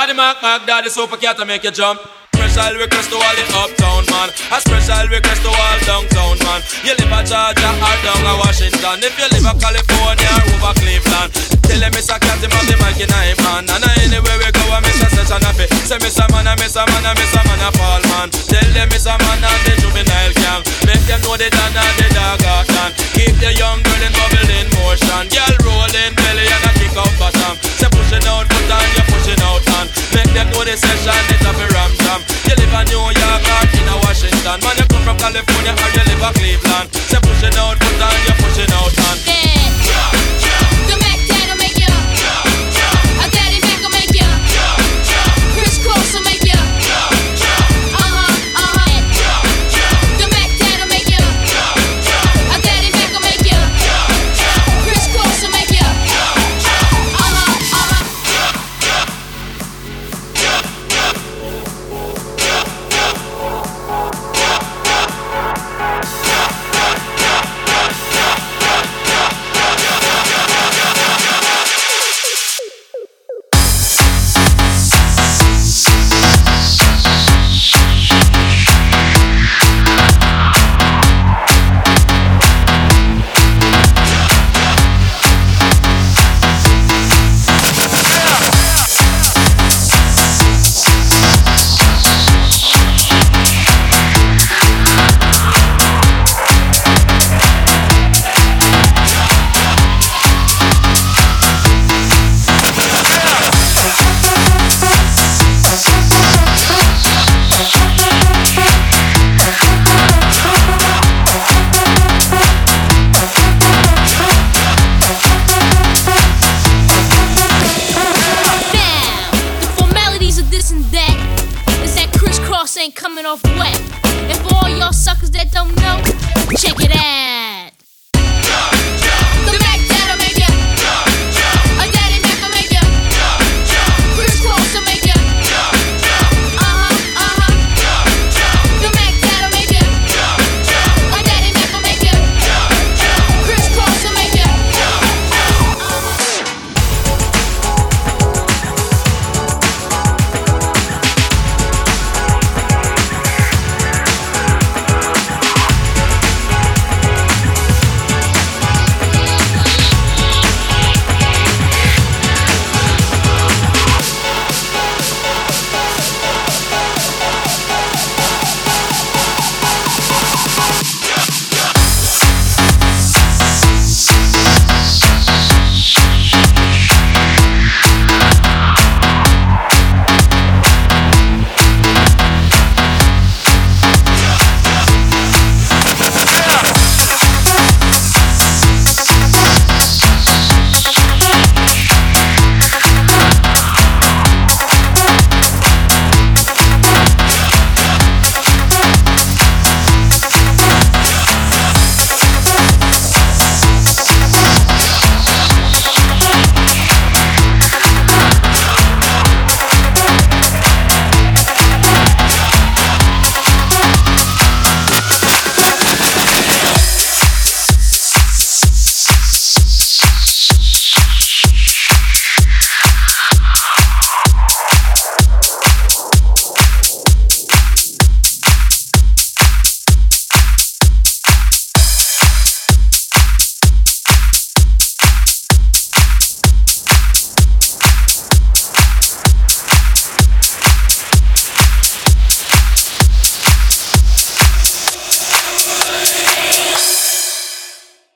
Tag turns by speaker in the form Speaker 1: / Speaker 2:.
Speaker 1: Daddy Mac Mac, Daddy Super Cat to make you jump special request to all the uptown man. A special request to all downtown man. You live a Georgia or down a Washington. If you live a California or over Cleveland, tell them Mr. Cat him have the mic in him hand. And anywhere we go, I miss a session of it. Say Mr. Man, I miss a man, I miss a man, a fall man. Tell them Mr. Man and the juvenile gang. California or you live in Cleveland
Speaker 2: coming off wet. And for all y'all suckers that don't know.